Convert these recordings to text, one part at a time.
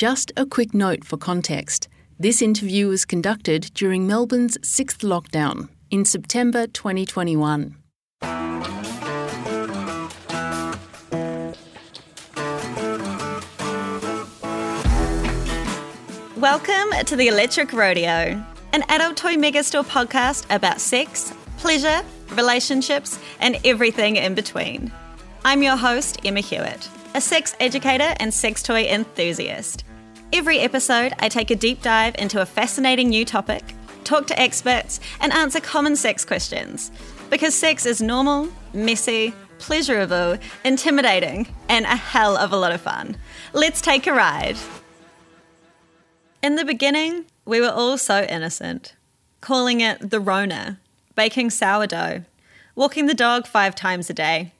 Just a quick note for context. This interview was conducted during Melbourne's sixth lockdown in September 2021. Welcome to the Electric Rodeo, an adult toy megastore podcast about sex, pleasure, relationships, and everything in between. I'm your host, Emma Hewitt, a sex educator and sex toy enthusiast. Every episode, I take a deep dive into a fascinating new topic, talk to experts, and answer common sex questions. Because sex is normal, messy, pleasurable, intimidating, and a hell of a lot of fun. Let's take a ride. In the beginning, we were all so innocent, calling it the Rona, baking sourdough, walking the dog five times a day,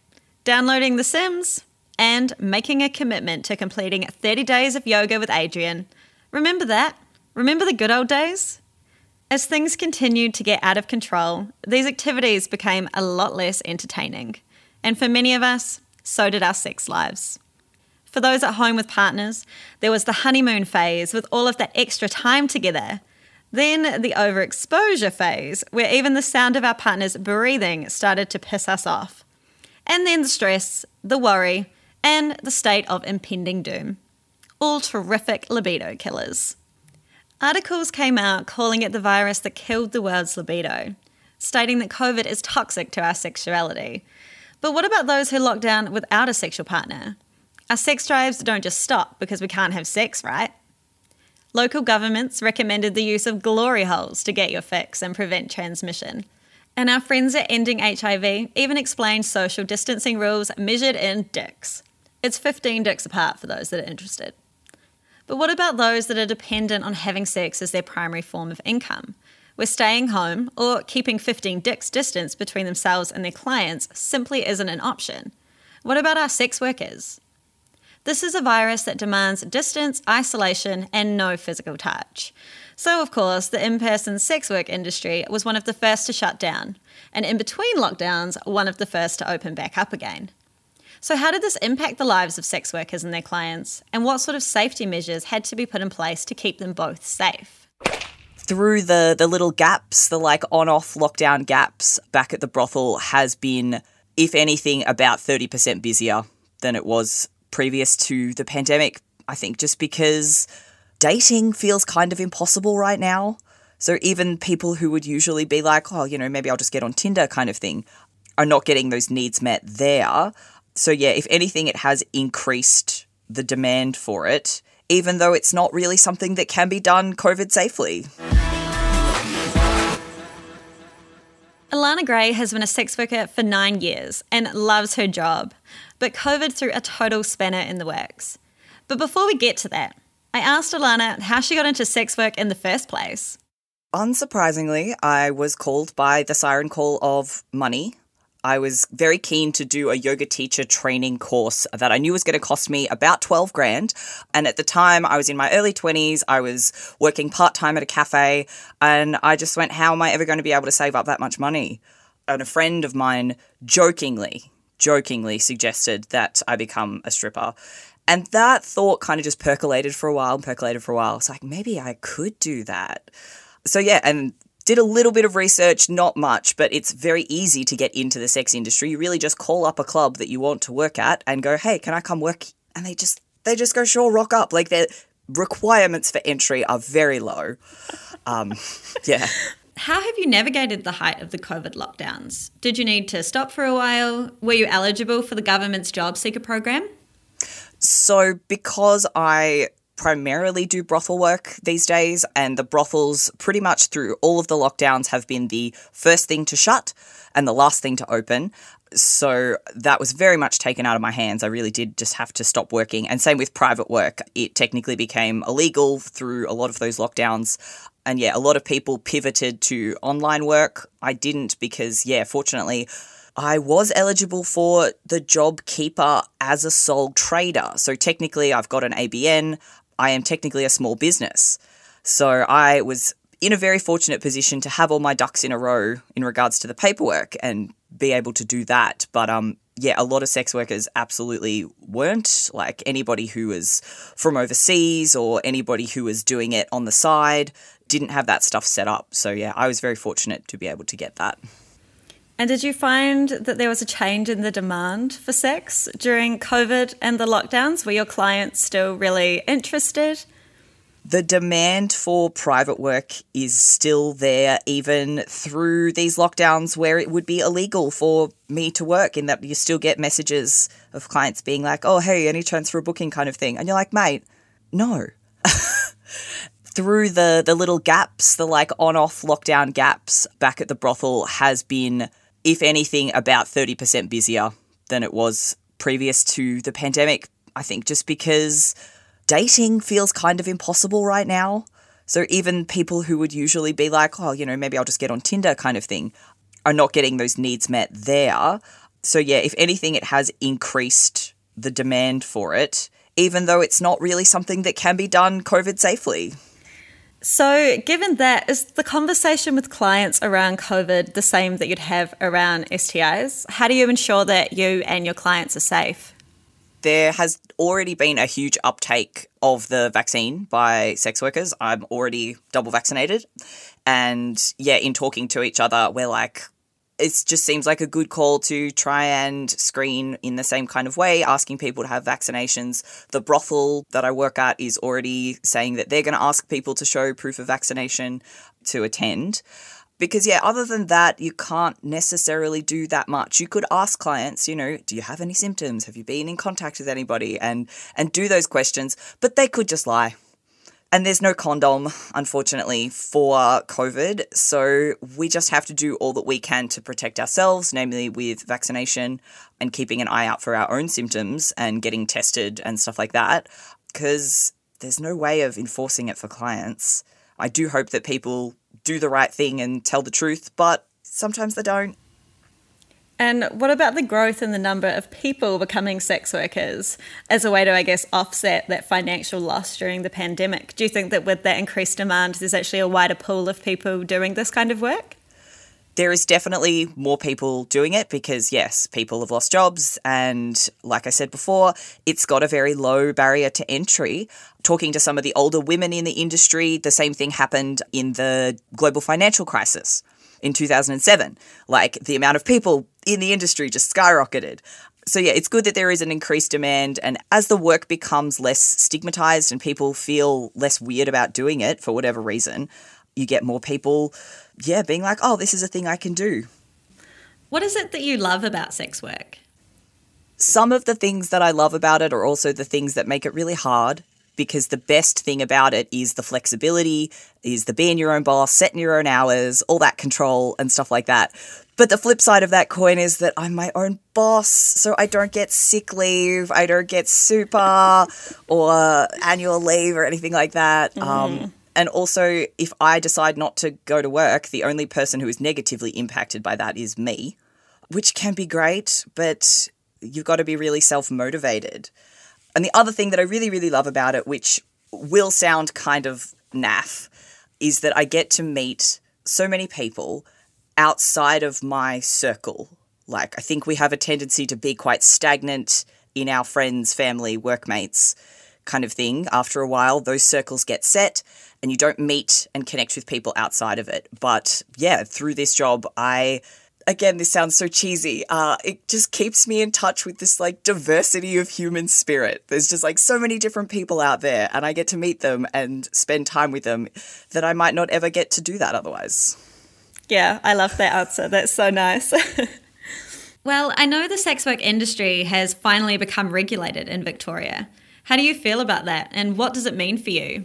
downloading The Sims, and making a commitment to completing 30 days of yoga with Adriene. Remember that? Remember the good old days? As things continued to get out of control, these activities became a lot less entertaining. And for many of us, so did our sex lives. For those at home with partners, there was the honeymoon phase with all of that extra time together. Then the overexposure phase, where even the sound of our partner's breathing started to piss us off. And then the stress, the worry, and the state of impending doom. All terrific libido killers. Articles came out calling it the virus that killed the world's libido, stating that COVID is toxic to our sexuality. But what about those who lock down without a sexual partner? Our sex drives don't just stop because we can't have sex, right? Local governments recommended the use of glory holes to get your fix and prevent transmission. And our friends at Ending HIV even explained social distancing rules measured in dicks. It's 15 dicks apart for those that are interested. But what about those that are dependent on having sex as their primary form of income? Where staying home or keeping 15 dicks distance between themselves and their clients simply isn't an option. What about our sex workers? This is a virus that demands distance, isolation, and no physical touch. So, of course, the in person sex work industry was one of the first to shut down, and in between lockdowns, one of the first to open back up again. So, how did this impact the lives of sex workers and their clients, and what sort of safety measures had to be put in place to keep them both safe? Through the, the little gaps, the like on off lockdown gaps back at the brothel has been, if anything, about 30% busier than it was previous to the pandemic. I think just because dating feels kind of impossible right now. So even people who would usually be like, oh, you know, maybe I'll just get on Tinder kind of thing, are not getting those needs met there. So yeah, if anything, it has increased the demand for it, even though it's not really something that can be done COVID safely. Alana Grey has been a sex worker for nine years and loves her job but COVID threw a total spanner in the works. But before we get to that, I asked Alana how she got into sex work in the first place. Unsurprisingly, I was called by the siren call of money. I was very keen to do a yoga teacher training course that I knew was going to cost me about 12 grand. And at the time, I was in my early 20s. I was working part time at a cafe. And I just went, how am I ever going to be able to save up that much money? And a friend of mine jokingly jokingly suggested that I become a stripper. And that thought kind of just percolated for a while and percolated for a while. It's like, maybe I could do that. So, yeah, and did a little bit of research, not much, but it's very easy to get into the sex industry. You really just call up a club that you want to work at and go, hey, can I come work? And they just, they just go, sure, rock up. Like their requirements for entry are very low. Um, yeah. How have you navigated the height of the COVID lockdowns? Did you need to stop for a while? Were you eligible for the government's job seeker program? So, because I primarily do brothel work these days, and the brothels, pretty much through all of the lockdowns, have been the first thing to shut and the last thing to open. So that was very much taken out of my hands. I really did just have to stop working. And same with private work. It technically became illegal through a lot of those lockdowns and yeah, a lot of people pivoted to online work. I didn't because, yeah, fortunately, I was eligible for the job keeper as a sole trader. So technically, I've got an ABN. I am technically a small business. So I was in a very fortunate position to have all my ducks in a row in regards to the paperwork and be able to do that. But um, yeah, a lot of sex workers absolutely weren't. Like anybody who was from overseas or anybody who was doing it on the side didn't have that stuff set up. So, yeah, I was very fortunate to be able to get that. And did you find that there was a change in the demand for sex during COVID and the lockdowns? Were your clients still really interested? The demand for private work is still there, even through these lockdowns where it would be illegal for me to work, in that you still get messages of clients being like, oh, hey, any chance for a booking kind of thing. And you're like, mate, no. through the, the little gaps, the like on off lockdown gaps back at the brothel has been if anything, about 30% busier than it was previous to the pandemic. I think just because dating feels kind of impossible right now. So even people who would usually be like, oh, you know, maybe I'll just get on Tinder kind of thing, are not getting those needs met there. So yeah, if anything, it has increased the demand for it, even though it's not really something that can be done COVID safely. So, given that, is the conversation with clients around COVID the same that you'd have around STIs? How do you ensure that you and your clients are safe? There has already been a huge uptake of the vaccine by sex workers. I'm already double vaccinated. And yeah, in talking to each other, we're like, it just seems like a good call to try and screen in the same kind of way, asking people to have vaccinations. The brothel that I work at is already saying that they're going to ask people to show proof of vaccination to attend. Because, yeah, other than that, you can't necessarily do that much. You could ask clients, you know, do you have any symptoms? Have you been in contact with anybody? And, and do those questions, but they could just lie. And there's no condom, unfortunately, for COVID. So we just have to do all that we can to protect ourselves, namely with vaccination and keeping an eye out for our own symptoms and getting tested and stuff like that. Because there's no way of enforcing it for clients. I do hope that people do the right thing and tell the truth, but sometimes they don't. And what about the growth in the number of people becoming sex workers as a way to, I guess, offset that financial loss during the pandemic? Do you think that with that increased demand, there's actually a wider pool of people doing this kind of work? There is definitely more people doing it because, yes, people have lost jobs. And like I said before, it's got a very low barrier to entry. Talking to some of the older women in the industry, the same thing happened in the global financial crisis in 2007. Like the amount of people in the industry just skyrocketed. So, yeah, it's good that there is an increased demand. And as the work becomes less stigmatized and people feel less weird about doing it for whatever reason, you get more people, yeah, being like, oh, this is a thing I can do. What is it that you love about sex work? Some of the things that I love about it are also the things that make it really hard because the best thing about it is the flexibility, is the being your own boss, setting your own hours, all that control and stuff like that. But the flip side of that coin is that I'm my own boss, so I don't get sick leave, I don't get super or annual leave or anything like that. Mm-hmm. Um, and also, if I decide not to go to work, the only person who is negatively impacted by that is me, which can be great, but you've got to be really self motivated. And the other thing that I really, really love about it, which will sound kind of naff, is that I get to meet so many people outside of my circle. Like, I think we have a tendency to be quite stagnant in our friends, family, workmates kind of thing. After a while, those circles get set and you don't meet and connect with people outside of it. But yeah, through this job, I again, this sounds so cheesy. Uh, it just keeps me in touch with this like diversity of human spirit. There's just like so many different people out there, and I get to meet them and spend time with them that I might not ever get to do that otherwise. Yeah, I love that answer. That's so nice. well, I know the sex work industry has finally become regulated in Victoria. How do you feel about that, and what does it mean for you?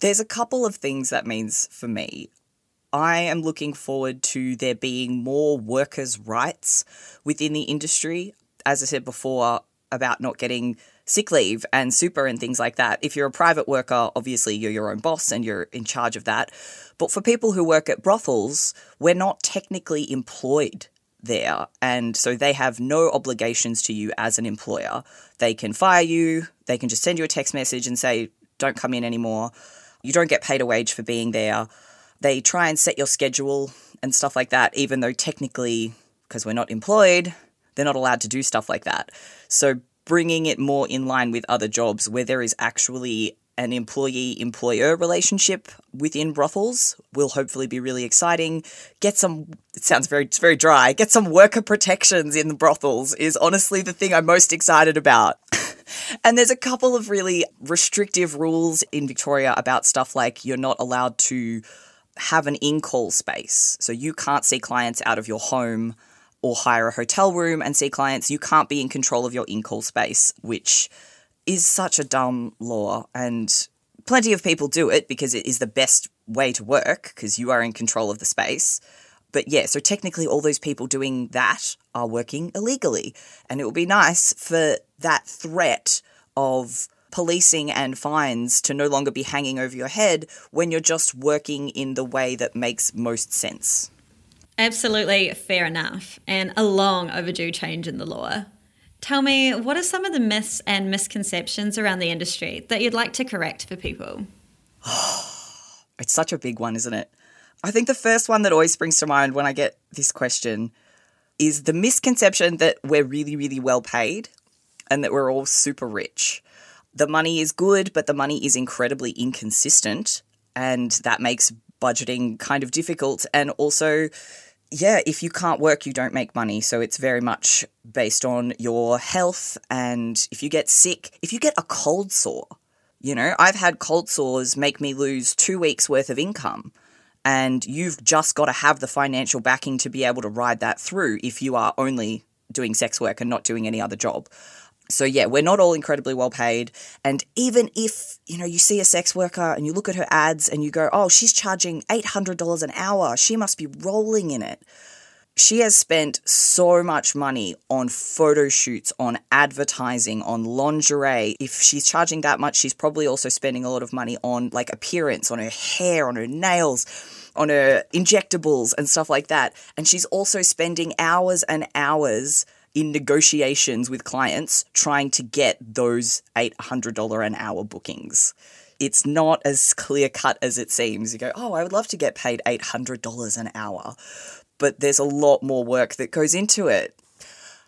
There's a couple of things that means for me. I am looking forward to there being more workers' rights within the industry. As I said before, about not getting sick leave and super and things like that. If you're a private worker, obviously you're your own boss and you're in charge of that. But for people who work at brothels, we're not technically employed there. And so they have no obligations to you as an employer. They can fire you, they can just send you a text message and say, don't come in anymore. You don't get paid a wage for being there. They try and set your schedule and stuff like that, even though technically, because we're not employed, they're not allowed to do stuff like that. So bringing it more in line with other jobs where there is actually an employee employer relationship within brothels will hopefully be really exciting. Get some, it sounds very, it's very dry, get some worker protections in the brothels is honestly the thing I'm most excited about. and there's a couple of really restrictive rules in Victoria about stuff like you're not allowed to have an in call space. So you can't see clients out of your home or hire a hotel room and see clients. You can't be in control of your in call space, which is such a dumb law and plenty of people do it because it is the best way to work because you are in control of the space. But yeah, so technically all those people doing that are working illegally. And it would be nice for that threat of policing and fines to no longer be hanging over your head when you're just working in the way that makes most sense. Absolutely fair enough, and a long overdue change in the law. Tell me, what are some of the myths and misconceptions around the industry that you'd like to correct for people? it's such a big one, isn't it? I think the first one that always springs to mind when I get this question is the misconception that we're really, really well paid and that we're all super rich. The money is good, but the money is incredibly inconsistent, and that makes budgeting kind of difficult. And also, yeah, if you can't work, you don't make money. So it's very much based on your health. And if you get sick, if you get a cold sore, you know, I've had cold sores make me lose two weeks worth of income. And you've just got to have the financial backing to be able to ride that through if you are only doing sex work and not doing any other job. So yeah, we're not all incredibly well paid. And even if, you know, you see a sex worker and you look at her ads and you go, oh, she's charging $800 an hour, she must be rolling in it. She has spent so much money on photo shoots, on advertising, on lingerie. If she's charging that much, she's probably also spending a lot of money on like appearance, on her hair, on her nails, on her injectables and stuff like that. And she's also spending hours and hours in negotiations with clients trying to get those $800 an hour bookings. It's not as clear cut as it seems. You go, oh, I would love to get paid $800 an hour. But there's a lot more work that goes into it.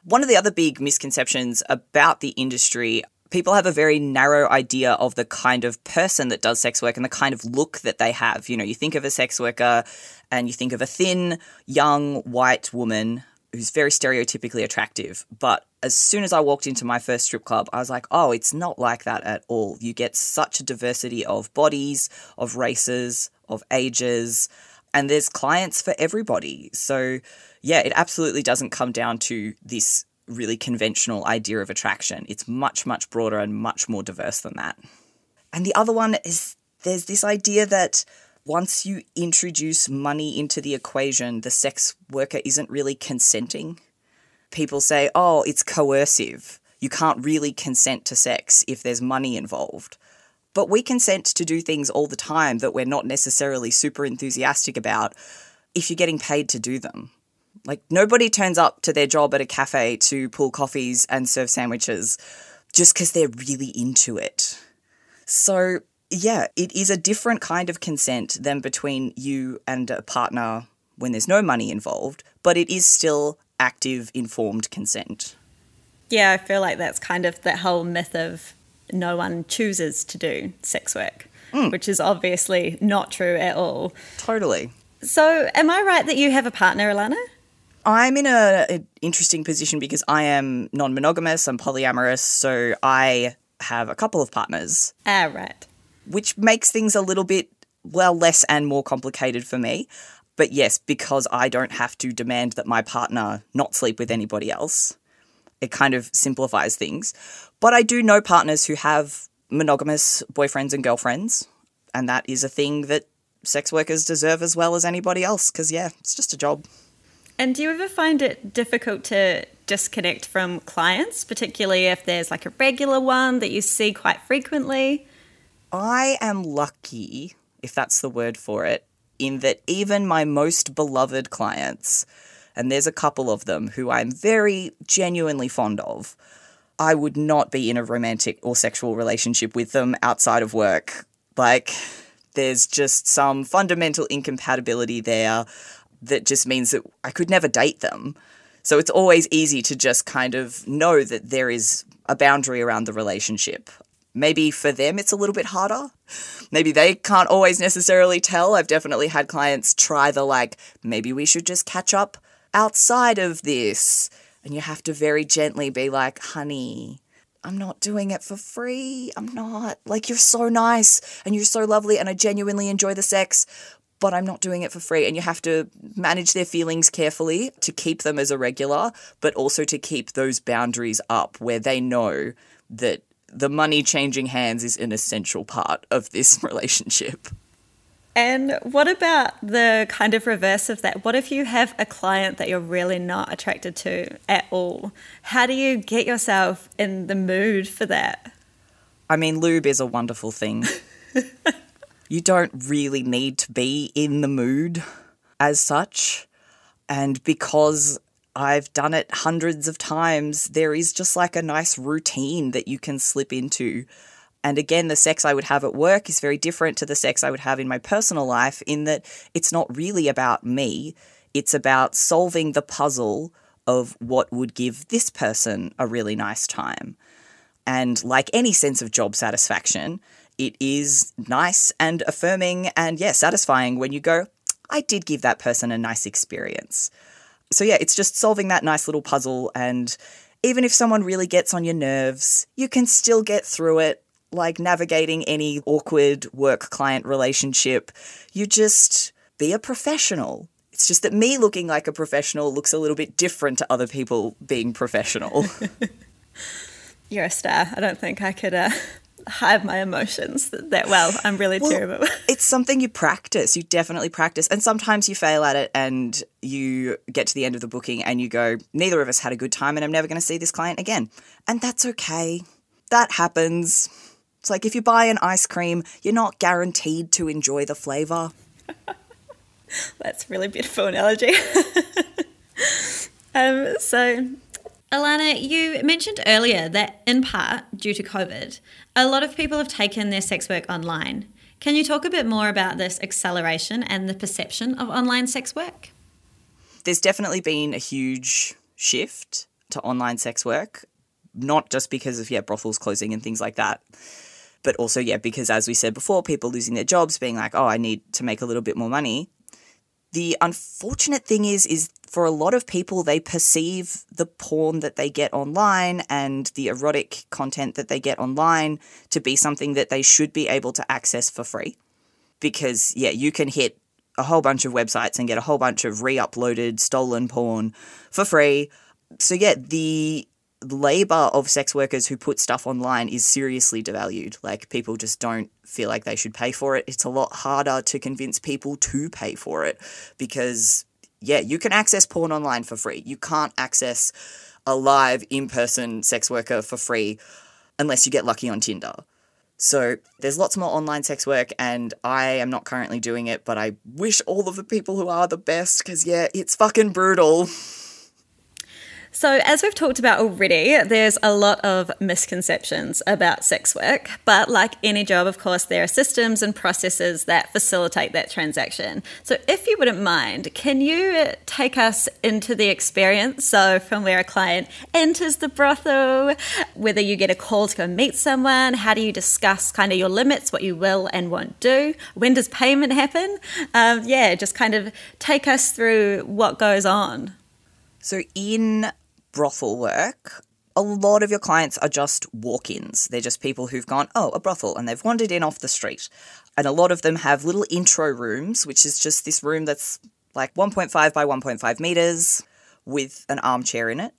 One of the other big misconceptions about the industry people have a very narrow idea of the kind of person that does sex work and the kind of look that they have. You know, you think of a sex worker and you think of a thin, young, white woman who's very stereotypically attractive. But as soon as I walked into my first strip club, I was like, oh, it's not like that at all. You get such a diversity of bodies, of races, of ages, and there's clients for everybody. So, yeah, it absolutely doesn't come down to this really conventional idea of attraction. It's much, much broader and much more diverse than that. And the other one is there's this idea that once you introduce money into the equation, the sex worker isn't really consenting. People say, oh, it's coercive. You can't really consent to sex if there's money involved. But we consent to do things all the time that we're not necessarily super enthusiastic about if you're getting paid to do them. Like, nobody turns up to their job at a cafe to pull coffees and serve sandwiches just because they're really into it. So, yeah, it is a different kind of consent than between you and a partner when there's no money involved, but it is still active, informed consent. Yeah, I feel like that's kind of that whole myth of no one chooses to do sex work, mm. which is obviously not true at all. Totally. So, am I right that you have a partner, Alana? I'm in an interesting position because I am non monogamous, I'm polyamorous, so I have a couple of partners. Ah, right which makes things a little bit, well, less and more complicated for me. But yes, because I don't have to demand that my partner not sleep with anybody else, it kind of simplifies things. But I do know partners who have monogamous boyfriends and girlfriends, and that is a thing that sex workers deserve as well as anybody else, because yeah, it's just a job. And do you ever find it difficult to disconnect from clients, particularly if there's like a regular one that you see quite frequently? I am lucky, if that's the word for it, in that even my most beloved clients, and there's a couple of them who I'm very genuinely fond of, I would not be in a romantic or sexual relationship with them outside of work. Like, there's just some fundamental incompatibility there that just means that I could never date them. So it's always easy to just kind of know that there is a boundary around the relationship. Maybe for them it's a little bit harder. Maybe they can't always necessarily tell. I've definitely had clients try the like, maybe we should just catch up outside of this. And you have to very gently be like, honey, I'm not doing it for free. I'm not. Like, you're so nice and you're so lovely, and I genuinely enjoy the sex, but I'm not doing it for free. And you have to manage their feelings carefully to keep them as a regular, but also to keep those boundaries up where they know that the money changing hands is an essential part of this relationship. And what about the kind of reverse of that? What if you have a client that you're really not attracted to at all? How do you get yourself in the mood for that? I mean, lube is a wonderful thing. you don't really need to be in the mood as such. And because I've done it hundreds of times, there is just like a nice routine that you can slip into. And again, the sex I would have at work is very different to the sex I would have in my personal life, in that it's not really about me. It's about solving the puzzle of what would give this person a really nice time. And like any sense of job satisfaction, it is nice and affirming and, yeah, satisfying when you go, I did give that person a nice experience. So, yeah, it's just solving that nice little puzzle. And even if someone really gets on your nerves, you can still get through it like navigating any awkward work client relationship. You just be a professional. It's just that me looking like a professional looks a little bit different to other people being professional. You're a star. I don't think I could uh, hide my emotions that well. I'm really well, terrible. it's something you practice. You definitely practice. And sometimes you fail at it and you get to the end of the booking and you go, neither of us had a good time and I'm never going to see this client again. And that's okay. That happens. It's like if you buy an ice cream, you're not guaranteed to enjoy the flavour. That's really beautiful analogy. um, so, Alana, you mentioned earlier that in part due to COVID, a lot of people have taken their sex work online. Can you talk a bit more about this acceleration and the perception of online sex work? There's definitely been a huge shift to online sex work, not just because of yeah brothels closing and things like that, but also, yeah, because as we said before, people losing their jobs, being like, oh, I need to make a little bit more money. The unfortunate thing is, is for a lot of people, they perceive the porn that they get online and the erotic content that they get online to be something that they should be able to access for free. Because, yeah, you can hit a whole bunch of websites and get a whole bunch of re uploaded, stolen porn for free. So, yeah, the labor of sex workers who put stuff online is seriously devalued. Like people just don't feel like they should pay for it. It's a lot harder to convince people to pay for it because yeah, you can access porn online for free. You can't access a live in-person sex worker for free unless you get lucky on Tinder. So there's lots more online sex work, and I am not currently doing it, but I wish all of the people who are the best because, yeah, it's fucking brutal. So, as we've talked about already, there's a lot of misconceptions about sex work. But, like any job, of course, there are systems and processes that facilitate that transaction. So, if you wouldn't mind, can you take us into the experience? So, from where a client enters the brothel, whether you get a call to go meet someone, how do you discuss kind of your limits, what you will and won't do? When does payment happen? Um, yeah, just kind of take us through what goes on. So, in brothel work, a lot of your clients are just walk ins. They're just people who've gone, oh, a brothel, and they've wandered in off the street. And a lot of them have little intro rooms, which is just this room that's like 1.5 by 1.5 meters with an armchair in it.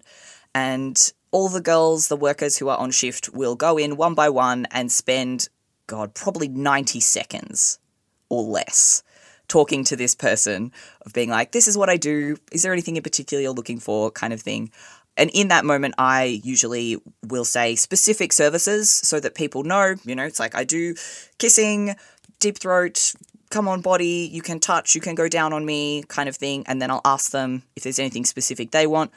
And all the girls, the workers who are on shift, will go in one by one and spend, God, probably 90 seconds or less talking to this person of being like, this is what I do. Is there anything in particular you're looking for? kind of thing. And in that moment, I usually will say specific services so that people know, you know, it's like I do kissing, deep throat, come on body, you can touch, you can go down on me kind of thing. And then I'll ask them if there's anything specific they want.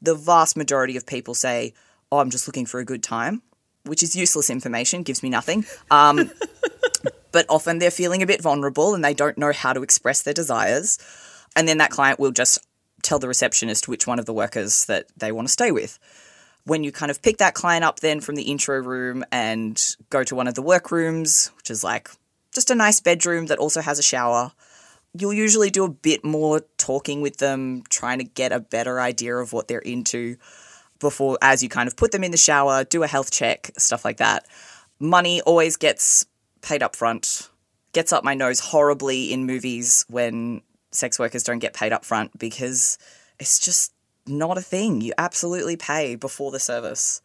The vast majority of people say, oh, I'm just looking for a good time, which is useless information, gives me nothing. Um, but often they're feeling a bit vulnerable and they don't know how to express their desires. And then that client will just tell the receptionist which one of the workers that they want to stay with. When you kind of pick that client up then from the intro room and go to one of the workrooms, which is like just a nice bedroom that also has a shower, you'll usually do a bit more talking with them, trying to get a better idea of what they're into before, as you kind of put them in the shower, do a health check, stuff like that. Money always gets paid up front, gets up my nose horribly in movies when sex workers don't get paid up front because it's just not a thing. You absolutely pay before the service.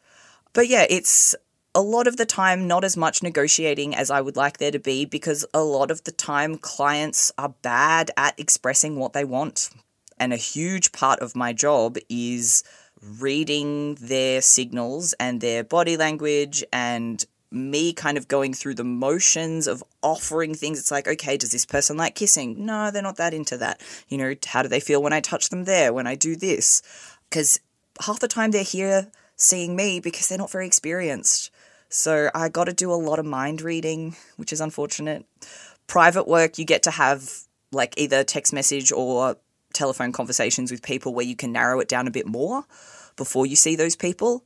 But yeah, it's a lot of the time not as much negotiating as I would like there to be because a lot of the time clients are bad at expressing what they want. And a huge part of my job is reading their signals and their body language and me kind of going through the motions of offering things. It's like, okay, does this person like kissing? No, they're not that into that. You know, how do they feel when I touch them there, when I do this? Because half the time they're here seeing me because they're not very experienced. So I got to do a lot of mind reading, which is unfortunate. Private work, you get to have like either text message or telephone conversations with people where you can narrow it down a bit more before you see those people,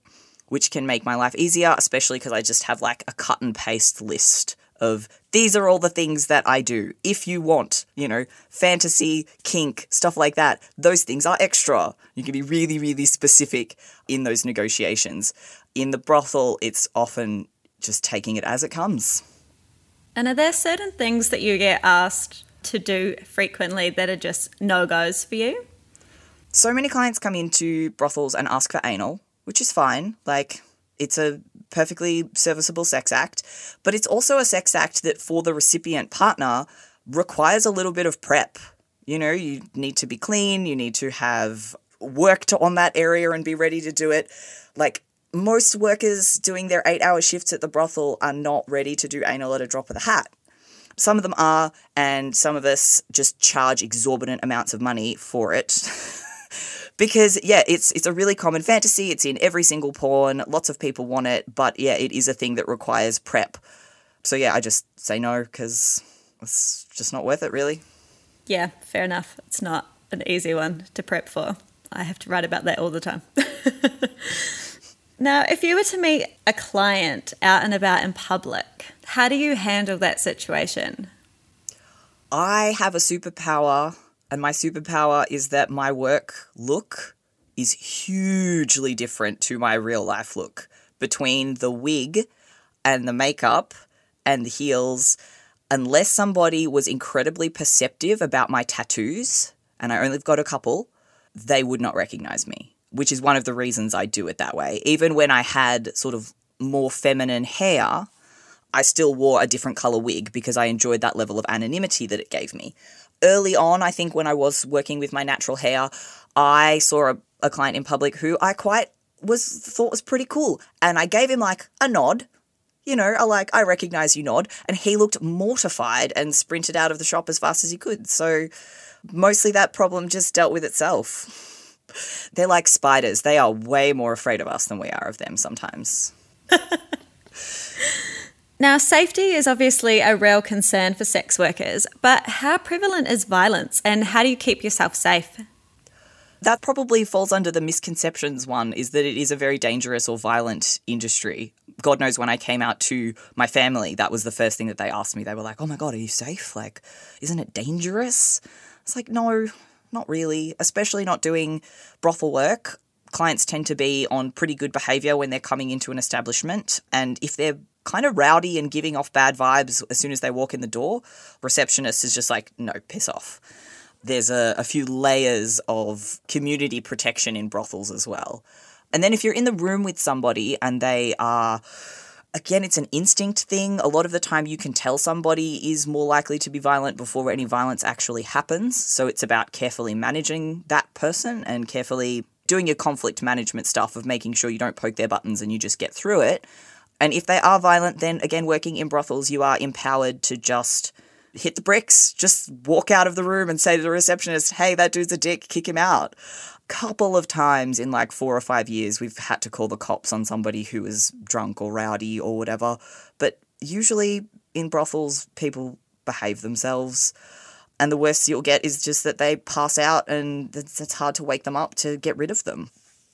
which can make my life easier, especially because I just have like a cut and paste list of these are all the things that I do. If you want, you know, fantasy, kink, stuff like that, those things are extra. You can be really, really specific in those negotiations. In the brothel, it's often just taking it as it comes. And are there certain things that you get asked to do frequently that are just no goes for you? So many clients come into brothels and ask for anal, which is fine. Like, it's a perfectly serviceable sex act, but it's also a sex act that for the recipient partner requires a little bit of prep. You know, you need to be clean, you need to have worked on that area and be ready to do it. Like, most workers doing their eight hour shifts at the brothel are not ready to do anal at a drop of the hat. Some of them are, and some of us just charge exorbitant amounts of money for it. because yeah, it's it's a really common fantasy. It's in every single porn. Lots of people want it, but yeah, it is a thing that requires prep. So yeah, I just say no because it's just not worth it, really. Yeah, fair enough. It's not an easy one to prep for. I have to write about that all the time. Now, if you were to meet a client out and about in public, how do you handle that situation? I have a superpower, and my superpower is that my work look is hugely different to my real life look. Between the wig and the makeup and the heels, unless somebody was incredibly perceptive about my tattoos, and I only got a couple, they would not recognize me which is one of the reasons I do it that way. Even when I had sort of more feminine hair, I still wore a different color wig because I enjoyed that level of anonymity that it gave me. Early on, I think when I was working with my natural hair, I saw a, a client in public who I quite was thought was pretty cool, and I gave him like a nod, you know, a like I recognize you nod, and he looked mortified and sprinted out of the shop as fast as he could. So mostly that problem just dealt with itself. They're like spiders. They are way more afraid of us than we are of them sometimes. now, safety is obviously a real concern for sex workers, but how prevalent is violence and how do you keep yourself safe? That probably falls under the misconceptions one is that it is a very dangerous or violent industry. God knows when I came out to my family, that was the first thing that they asked me. They were like, "Oh my god, are you safe? Like, isn't it dangerous?" It's like, "No, not really, especially not doing brothel work. Clients tend to be on pretty good behavior when they're coming into an establishment. And if they're kind of rowdy and giving off bad vibes as soon as they walk in the door, receptionist is just like, no, piss off. There's a, a few layers of community protection in brothels as well. And then if you're in the room with somebody and they are again, it's an instinct thing. A lot of the time, you can tell somebody is more likely to be violent before any violence actually happens. So it's about carefully managing that person and carefully doing your conflict management stuff of making sure you don't poke their buttons and you just get through it. And if they are violent, then again, working in brothels, you are empowered to just hit the bricks, just walk out of the room and say to the receptionist, hey, that dude's a dick, kick him out A couple of times in like four or five years we've had to call the cops on somebody who was drunk or rowdy or whatever. But usually in brothels, people behave themselves. And the worst you'll get is just that they pass out and it's hard to wake them up to get rid of them.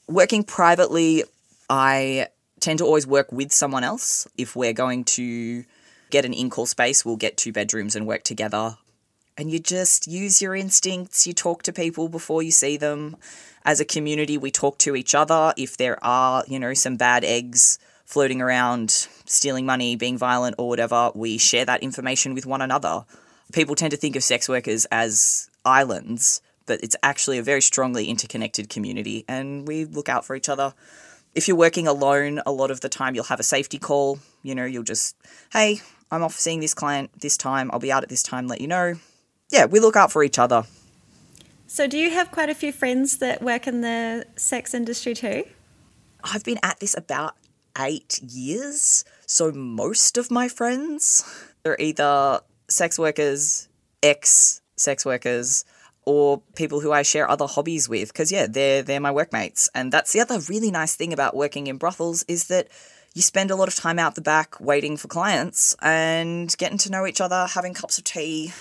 Working privately, I tend to always work with someone else. If we're going to get an in call space, we'll get two bedrooms and work together. And you just use your instincts, you talk to people before you see them. As a community, we talk to each other. If there are, you know, some bad eggs floating around, stealing money, being violent, or whatever, we share that information with one another. People tend to think of sex workers as islands, but it's actually a very strongly interconnected community, and we look out for each other if you're working alone, a lot of the time you'll have a safety call. You know, you'll just, hey, I'm off seeing this client this time. I'll be out at this time, let you know. Yeah, we look out for each other. So, do you have quite a few friends that work in the sex industry too? I've been at this about eight years. So, most of my friends are either sex workers, ex sex workers, or people who I share other hobbies with because yeah they're they're my workmates. And that's the other really nice thing about working in brothels is that you spend a lot of time out the back waiting for clients and getting to know each other having cups of tea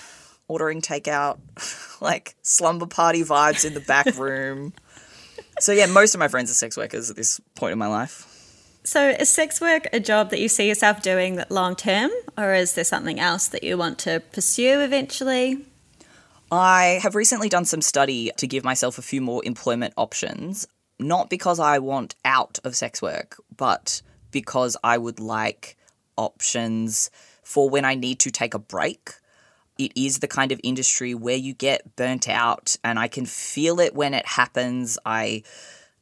ordering takeout like slumber party vibes in the back room. So yeah most of my friends are sex workers at this point in my life. So is sex work a job that you see yourself doing long term or is there something else that you want to pursue eventually I have recently done some study to give myself a few more employment options, not because I want out of sex work, but because I would like options for when I need to take a break. It is the kind of industry where you get burnt out, and I can feel it when it happens. I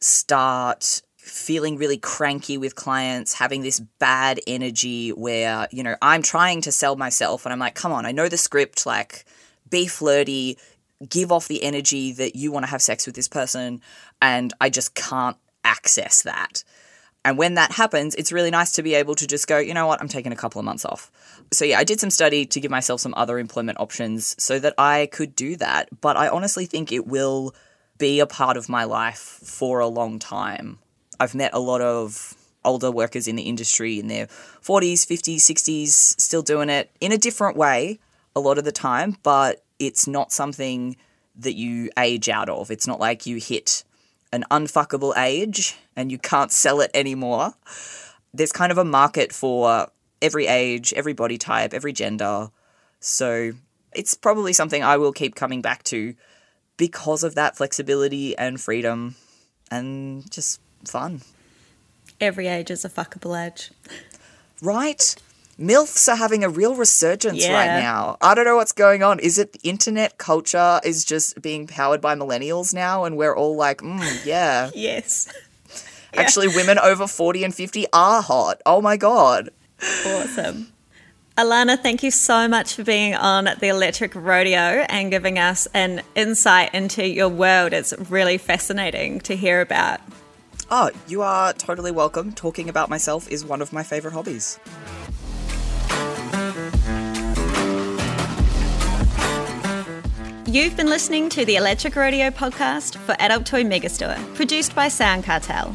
start feeling really cranky with clients, having this bad energy where, you know, I'm trying to sell myself and I'm like, come on, I know the script, like, be flirty, give off the energy that you want to have sex with this person, and I just can't access that. And when that happens, it's really nice to be able to just go, you know what, I'm taking a couple of months off. So, yeah, I did some study to give myself some other employment options so that I could do that. But I honestly think it will be a part of my life for a long time. I've met a lot of older workers in the industry in their 40s, 50s, 60s, still doing it in a different way a lot of the time, but it's not something that you age out of. It's not like you hit an unfuckable age and you can't sell it anymore. There's kind of a market for every age, every body type, every gender. So it's probably something I will keep coming back to because of that flexibility and freedom and just fun. Every age is a fuckable age. Right? MILFs are having a real resurgence yeah. right now. I don't know what's going on. Is it the internet culture is just being powered by millennials now and we're all like, mm, yeah. yes. Actually, yeah. women over 40 and 50 are hot. Oh my God. Awesome. Alana, thank you so much for being on the Electric Rodeo and giving us an insight into your world. It's really fascinating to hear about. Oh, you are totally welcome. Talking about myself is one of my favorite hobbies. You've been listening to the Electric Rodeo podcast for Adult Toy Megastore, produced by Sound Cartel.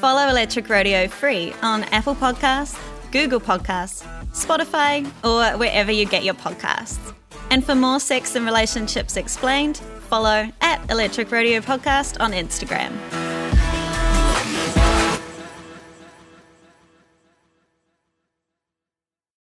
Follow Electric Rodeo free on Apple Podcasts, Google Podcasts, Spotify, or wherever you get your podcasts. And for more sex and relationships explained, follow at Electric Rodeo Podcast on Instagram.